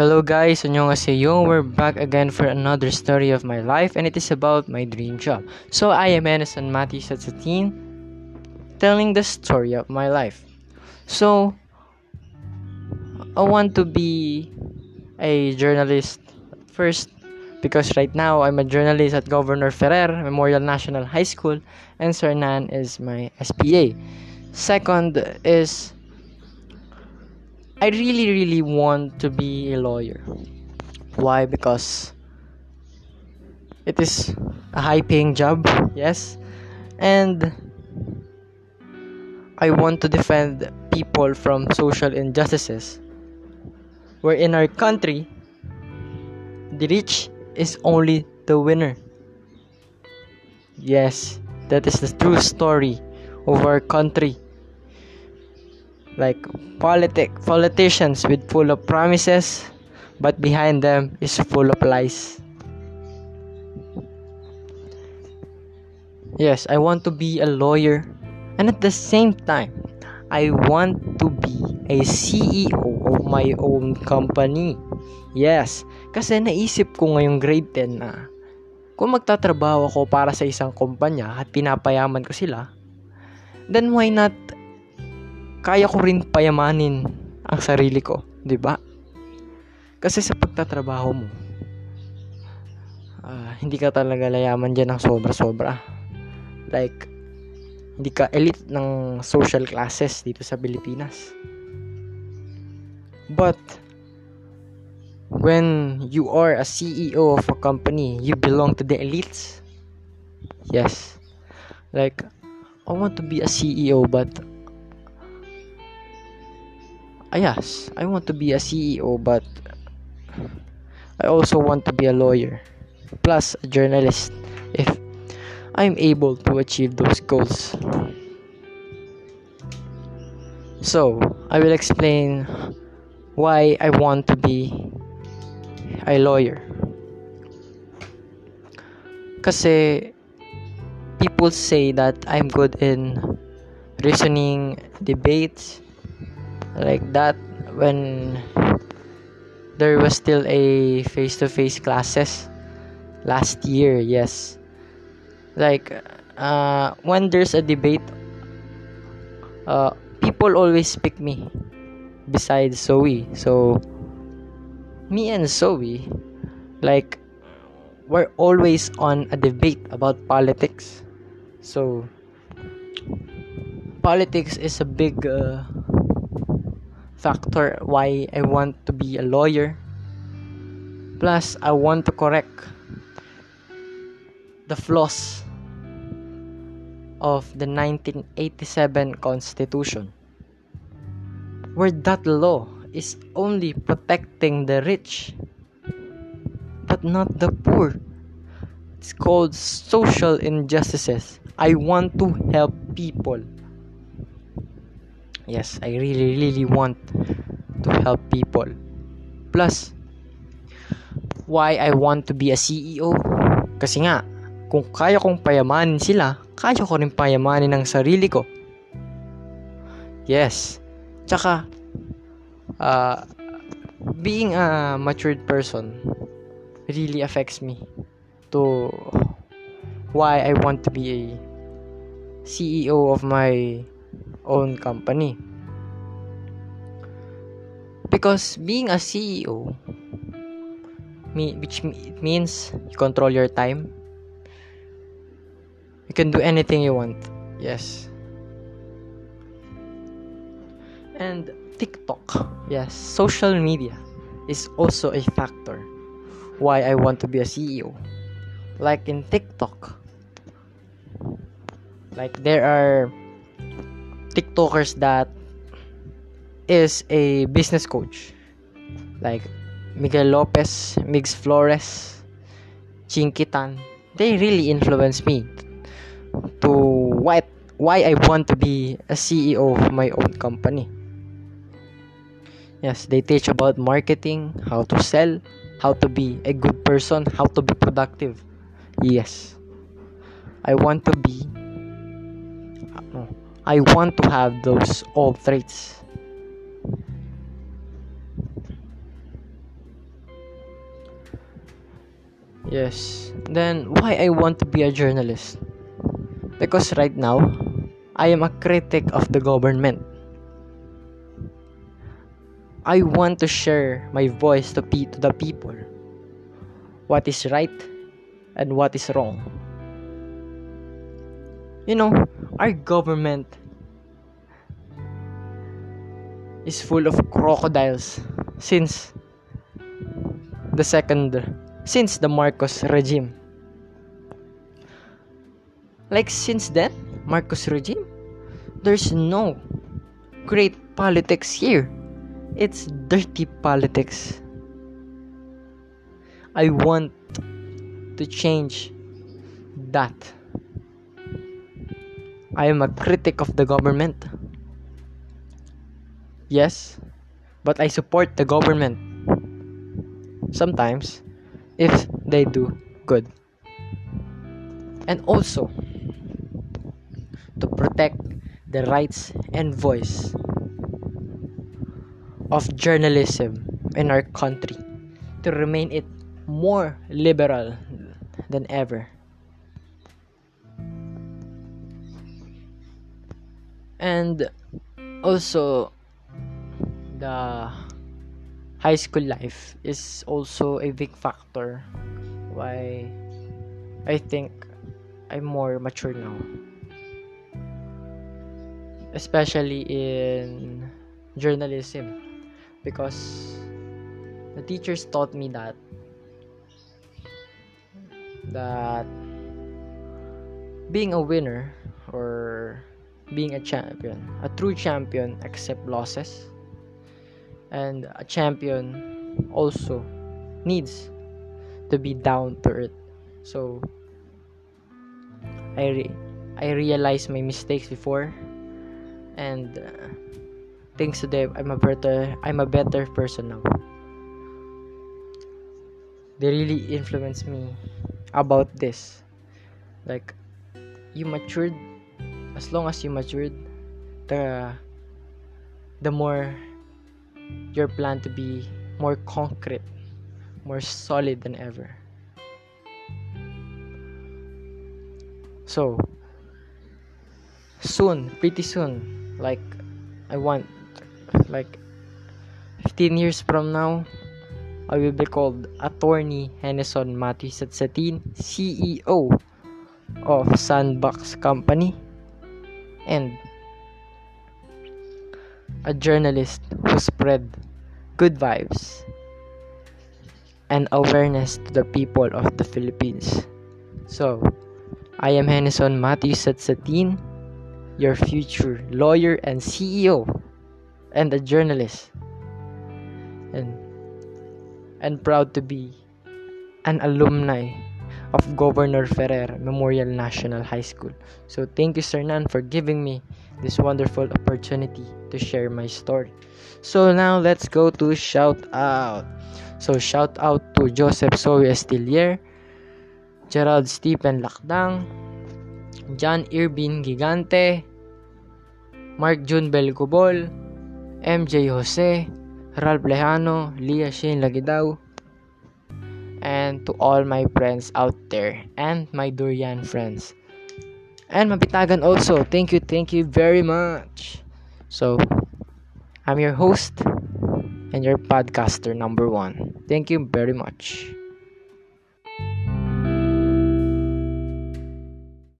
Hello guys, annyeonghaseyo. We're back again for another story of my life and it is about my dream job. So I am Henderson Matthew Satsatin telling the story of my life. So I want to be a journalist first because right now I'm a journalist at Governor Ferrer Memorial National High School and Sir Nan is my SPA. Second is I really, really want to be a lawyer. Why? Because it is a high paying job, yes, and I want to defend people from social injustices. Where in our country, the rich is only the winner. Yes, that is the true story of our country like politic politicians with full of promises but behind them is full of lies. Yes i want to be a lawyer and at the same time i want to be a ceo of my own company. Yes kasi naisip ko ngayong grade 10 na kung magtatrabaho ako para sa isang kumpanya at pinapayaman ko sila then why not kaya ko rin payamanin ang sarili ko, 'di ba? Kasi sa pagtatrabaho mo, uh, hindi ka talaga layaman diyan ng sobra-sobra. Like hindi ka elite ng social classes dito sa Pilipinas. But when you are a CEO of a company, you belong to the elites. Yes. Like I want to be a CEO but Ah, yes, I want to be a CEO, but I also want to be a lawyer, plus a journalist, if I'm able to achieve those goals. So, I will explain why I want to be a lawyer. Kasi eh, people say that I'm good in reasoning, debates, like that when there was still a face-to-face classes last year yes. Like uh, when there's a debate uh, people always pick me besides Zoe. So me and Zoe like we're always on a debate about politics. So politics is a big uh, factor why I want to be a lawyer. Plus, I want to correct the flaws of the 1987 Constitution, where that law is only protecting the rich but not the poor. It's called social injustices. I want to help people yes i really really want to help people. Plus why i want to be a ceo kasi nga kung kaya kong payamanin sila kaya ko rin payamanin ng sarili ko. Yes. Tsaka uh, being a matured person really affects me to why I want to be a CEO of my own company. Because being a CEO, which means you control your time, you can do anything you want. Yes. And TikTok, yes, social media is also a factor why I want to be a CEO. Like in TikTok, like there are TikTokers that is a business coach like Miguel Lopez, Migs Flores, Chinkee Tan. They really influence me to why why I want to be a CEO of my own company. Yes, they teach about marketing, how to sell, how to be a good person, how to be productive. Yes. I want to be I want to have those all traits. Yes. Then why I want to be a journalist? Because right now, I am a critic of the government. I want to share my voice to, pe- to the people. What is right and what is wrong. You know, our government is full of crocodiles since the second since the Marcos regime. Like since then, Marcos regime, there's no great politics here. It's dirty politics. I want to change that. I am a critic of the government. Yes, but I support the government. Sometimes, if they do good. And also, to protect the rights and voice of journalism in our country to remain it more liberal than ever. And also the high school life is also a big factor why I think I'm more mature now. Especially in journalism because the teachers taught me that that being a winner or being a champion, a true champion accept losses and a champion also needs to be down to earth. So I re- I realized my mistakes before and uh, thanks to them I'm a better I'm a better person now. They really influenced me about this. Like you matured as long as you matured the the more your plan to be more concrete, more solid than ever. So, soon, pretty soon, like I want, like 15 years from now, I will be called Attorney Henderson Matthew Satsatin, CEO of Sandbox Company, and a journalist who spread good vibes and awareness to the people of the Philippines. So, I am Henderson Matthew Satsatin, your future lawyer and CEO, and a journalist, and and proud to be an alumni of Governor Ferrer Memorial National High School. So thank you Sir Nan for giving me this wonderful opportunity to share my story. So now let's go to shout out. So shout out to Joseph Soy Estilier, Gerald Stephen Lakdang, John Irvin Gigante, Mark Jun Belcubol, MJ Jose, Ralph Lejano, Lia Shane Lagidaw, and to all my friends out there and my Durian friends. And Mapitagan also. Thank you, thank you very much. So, I'm your host and your podcaster number one. Thank you very much.